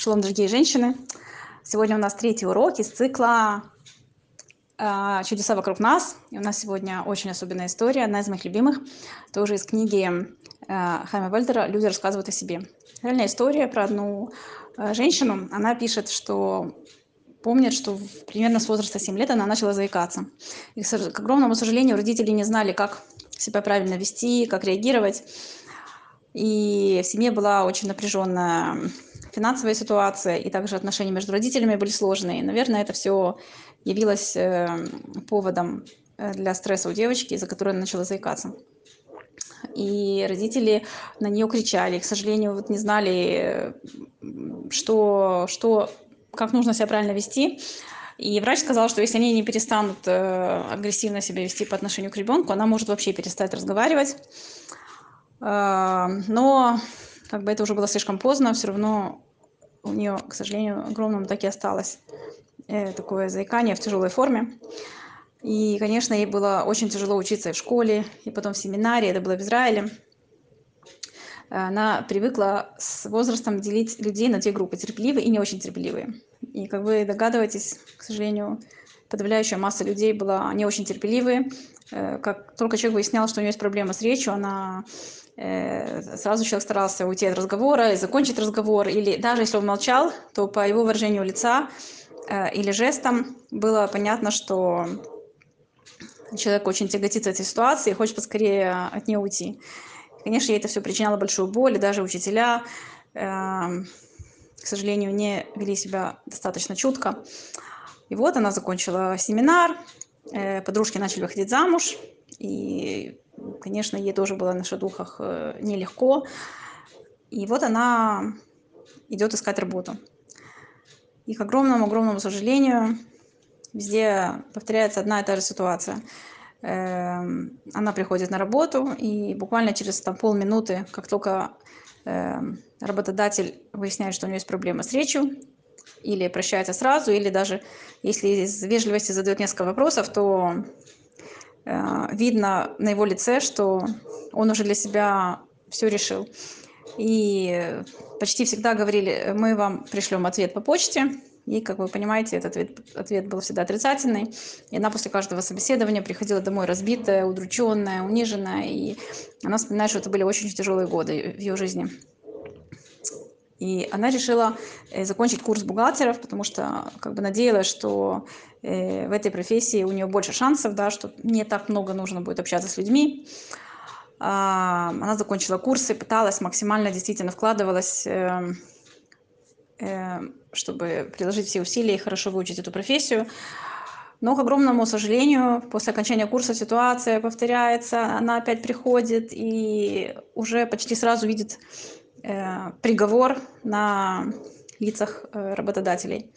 Шалом, дорогие женщины! Сегодня у нас третий урок из цикла э, «Чудеса вокруг нас». И у нас сегодня очень особенная история, одна из моих любимых, тоже из книги э, Хайма Вальдера «Люди рассказывают о себе». Реальная история про одну э, женщину. Она пишет, что помнит, что примерно с возраста 7 лет она начала заикаться. И, к огромному сожалению, родители не знали, как себя правильно вести, как реагировать. И в семье была очень напряженная финансовая ситуация и также отношения между родителями были сложные. Наверное, это все явилось э, поводом э, для стресса у девочки, из-за которой она начала заикаться. И родители на нее кричали, к сожалению, вот не знали, что, что, как нужно себя правильно вести. И врач сказал, что если они не перестанут э, агрессивно себя вести по отношению к ребенку, она может вообще перестать разговаривать. Но как бы это уже было слишком поздно, все равно у нее, к сожалению, огромном так и осталось э, такое заикание в тяжелой форме. И, конечно, ей было очень тяжело учиться в школе, и потом в семинаре, это было в Израиле. Она привыкла с возрастом делить людей на две группы, терпеливые и не очень терпеливые. И, как вы догадываетесь, к сожалению, подавляющая масса людей была не очень терпеливые. Э, как только человек выяснял, что у нее есть проблема с речью, она сразу человек старался уйти от разговора и закончить разговор, или даже если он молчал, то по его выражению лица э, или жестам было понятно, что человек очень тяготится этой ситуацией и хочет поскорее от нее уйти. Конечно, ей это все причиняло большую боль, и даже учителя, эм, к сожалению, не вели себя достаточно чутко. И вот она закончила семинар, э, подружки начали выходить замуж, и конечно, ей тоже было на шедухах э, нелегко. И вот она идет искать работу. И к огромному-огромному сожалению, везде повторяется одна и та же ситуация. Эм, она приходит на работу, и буквально через там, полминуты, как только эм, работодатель выясняет, что у нее есть проблемы с речью, или прощается сразу, или даже если из вежливости задает несколько вопросов, то видно на его лице, что он уже для себя все решил. И почти всегда говорили, мы вам пришлем ответ по почте. И, как вы понимаете, этот ответ, ответ был всегда отрицательный. И она после каждого собеседования приходила домой разбитая, удрученная, униженная. И она вспоминает, что это были очень тяжелые годы в ее жизни. И она решила э, закончить курс бухгалтеров, потому что как бы надеялась, что э, в этой профессии у нее больше шансов, да, что не так много нужно будет общаться с людьми. А, она закончила курсы, пыталась максимально действительно вкладывалась, э, чтобы приложить все усилия и хорошо выучить эту профессию. Но, к огромному сожалению, после окончания курса ситуация повторяется, она опять приходит и уже почти сразу видит приговор на лицах э, работодателей.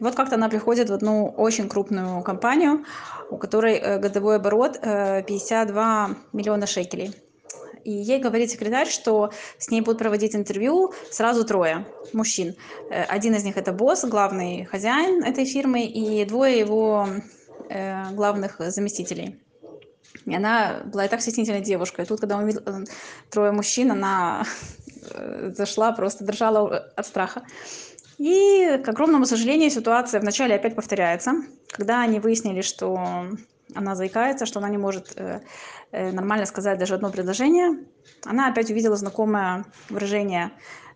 Вот как-то она приходит в одну очень крупную компанию, у которой э, годовой оборот 52 миллиона шекелей. И ей говорит секретарь, что с ней будут проводить интервью сразу трое мужчин. Один из них это босс, главный хозяин этой фирмы, и двое его главных заместителей. И она была и так стеснительной девушкой. И тут, когда увидела трое мужчин, она Э, зашла, просто дрожала от страха. И, к огромному сожалению, ситуация вначале опять повторяется. Когда они выяснили, что она заикается, что она не может э, э, нормально сказать даже одно предложение, она опять увидела знакомое выражение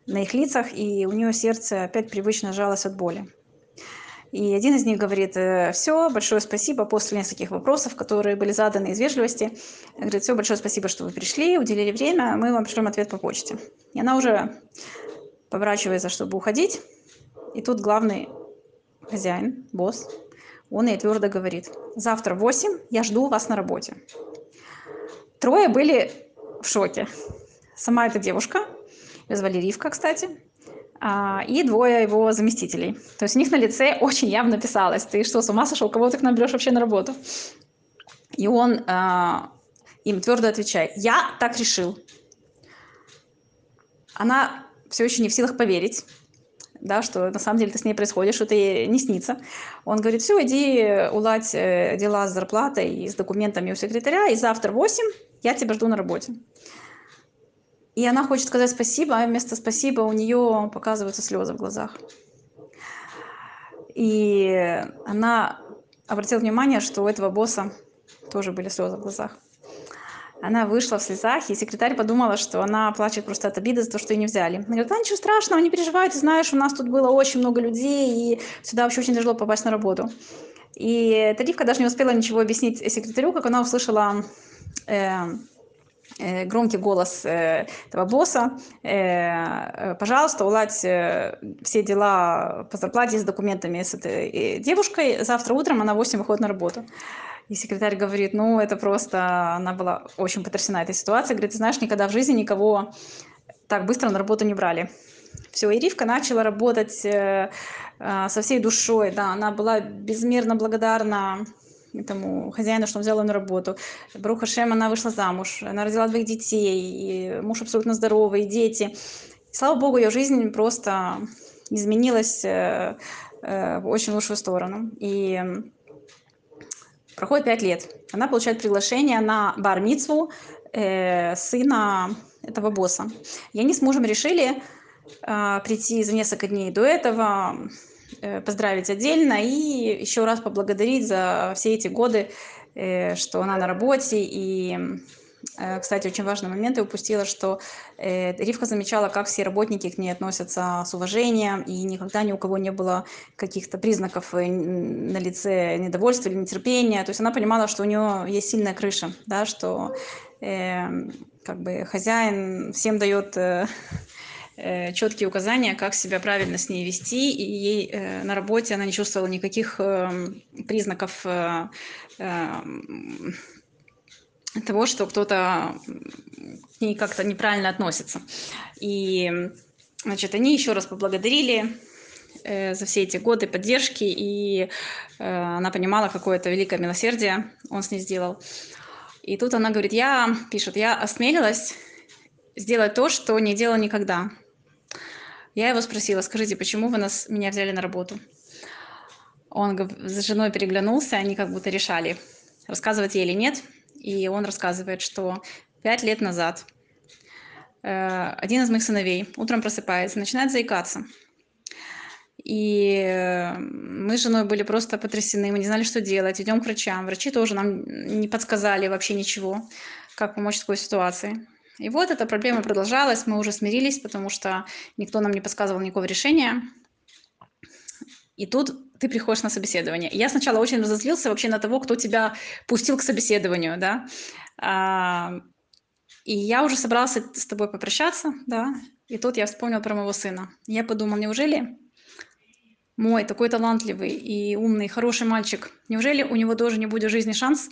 на их лицах, и у нее сердце опять привычно сжалось от боли. И один из них говорит, «Э, все, большое спасибо, после нескольких вопросов, которые были заданы из вежливости, говорит, все, большое спасибо, что вы пришли, уделили время, мы вам пришлем ответ по почте. И она уже поворачивается, чтобы уходить, и тут главный хозяин, босс, он ей твердо говорит, завтра в 8 я жду вас на работе. Трое были в шоке. Сама эта девушка, ее звали Ривка, кстати, и двое его заместителей. То есть у них на лице очень явно писалось, ты что, с ума сошел, кого ты к нам берешь вообще на работу? И он а, им твердо отвечает, я так решил. Она все еще не в силах поверить, да, что на самом деле это с ней происходит, что ей не снится. Он говорит, все, иди уладь э, дела с зарплатой и с документами у секретаря, и завтра в 8 я тебя жду на работе. И она хочет сказать спасибо, а вместо спасибо у нее показываются слезы в глазах. И она обратила внимание, что у этого босса тоже были слезы в глазах. Она вышла в слезах, и секретарь подумала, что она плачет просто от обиды за то, что ее не взяли. Она говорит, да ничего страшного, не переживай, ты знаешь, у нас тут было очень много людей, и сюда вообще очень тяжело попасть на работу. И Тарифка даже не успела ничего объяснить секретарю, как она услышала э, громкий голос э, этого босса. Э, пожалуйста, уладь все дела по зарплате с документами с этой девушкой. Завтра утром она в 8 выходит на работу. И секретарь говорит, ну, это просто... Она была очень потрясена этой ситуацией. Говорит, ты знаешь, никогда в жизни никого так быстро на работу не брали. Все, и Ривка начала работать э, э, со всей душой, да, она была безмерно благодарна этому хозяину, что он взял ее на работу. Бруха Шем, она вышла замуж, она родила двоих детей, и муж абсолютно здоровый, и дети. Слава богу, ее жизнь просто изменилась э, э, в очень лучшую сторону. И проходит пять лет. Она получает приглашение на бар-митсву э, сына этого босса. И они с мужем решили э, прийти за несколько дней до этого, поздравить отдельно и еще раз поблагодарить за все эти годы, э, что она на работе и Э, кстати, очень важный момент я упустила, что э, Ривка замечала, как все работники к ней относятся с уважением, и никогда ни у кого не было каких-то признаков э, на лице недовольства или нетерпения. То есть она понимала, что у нее есть сильная крыша, да, что э, как бы хозяин всем дает э, четкие указания, как себя правильно с ней вести, и ей э, на работе она не чувствовала никаких э, признаков э, э, того, что кто-то к ней как-то неправильно относится. И, значит, они еще раз поблагодарили э, за все эти годы поддержки, и э, она понимала, какое это великое милосердие он с ней сделал. И тут она говорит, я, пишет, я осмелилась сделать то, что не делала никогда. Я его спросила, скажите, почему вы нас, меня взяли на работу? Он с женой переглянулся, они как будто решали, рассказывать ей или нет и он рассказывает, что пять лет назад э, один из моих сыновей утром просыпается, начинает заикаться. И э, мы с женой были просто потрясены, мы не знали, что делать, идем к врачам. Врачи тоже нам не подсказали вообще ничего, как помочь в такой ситуации. И вот эта проблема продолжалась, мы уже смирились, потому что никто нам не подсказывал никакого решения. И тут ты приходишь на собеседование. Я сначала очень разозлился вообще на того, кто тебя пустил к собеседованию, да. А, и я уже собрался с тобой попрощаться, да, и тут я вспомнил про моего сына. Я подумал, неужели мой такой талантливый и умный, хороший мальчик, неужели у него тоже не будет жизни шанс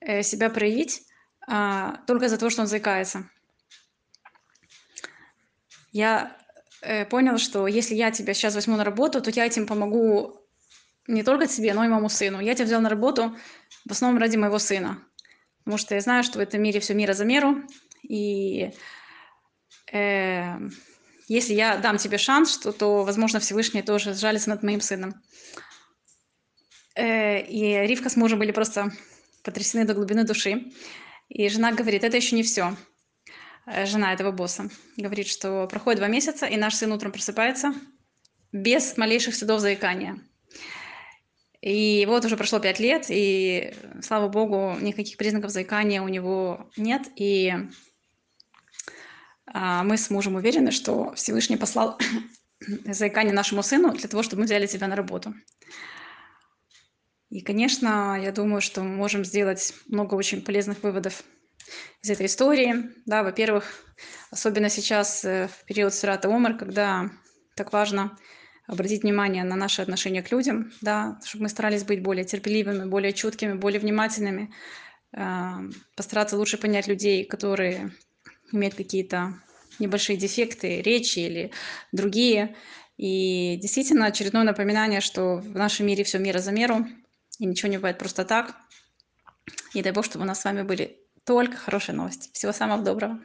э, себя проявить а, только из-за того, что он заикается? Я э, понял, что если я тебя сейчас возьму на работу, то я этим помогу не только тебе, но и моему сыну. Я тебя взял на работу в основном ради моего сына. Потому что я знаю, что в этом мире все мира за меру. И э, если я дам тебе шанс, что, то, возможно, Всевышний тоже сжалится над моим сыном. Э, и Ривка с мужем были просто потрясены до глубины души. И жена говорит, это еще не все. Э, жена этого босса говорит, что проходит два месяца, и наш сын утром просыпается без малейших следов заикания. И вот уже прошло пять лет, и, слава богу, никаких признаков заикания у него нет. И а, мы с мужем уверены, что Всевышний послал заикание нашему сыну для того, чтобы мы взяли тебя на работу. И, конечно, я думаю, что мы можем сделать много очень полезных выводов из этой истории. Да, во-первых, особенно сейчас, э, в период Сирата Омар, когда так важно обратить внимание на наши отношения к людям, да, чтобы мы старались быть более терпеливыми, более чуткими, более внимательными, э, постараться лучше понять людей, которые имеют какие-то небольшие дефекты речи или другие. И действительно очередное напоминание, что в нашем мире все мира за меру, и ничего не бывает просто так. И дай Бог, чтобы у нас с вами были только хорошие новости. Всего самого доброго.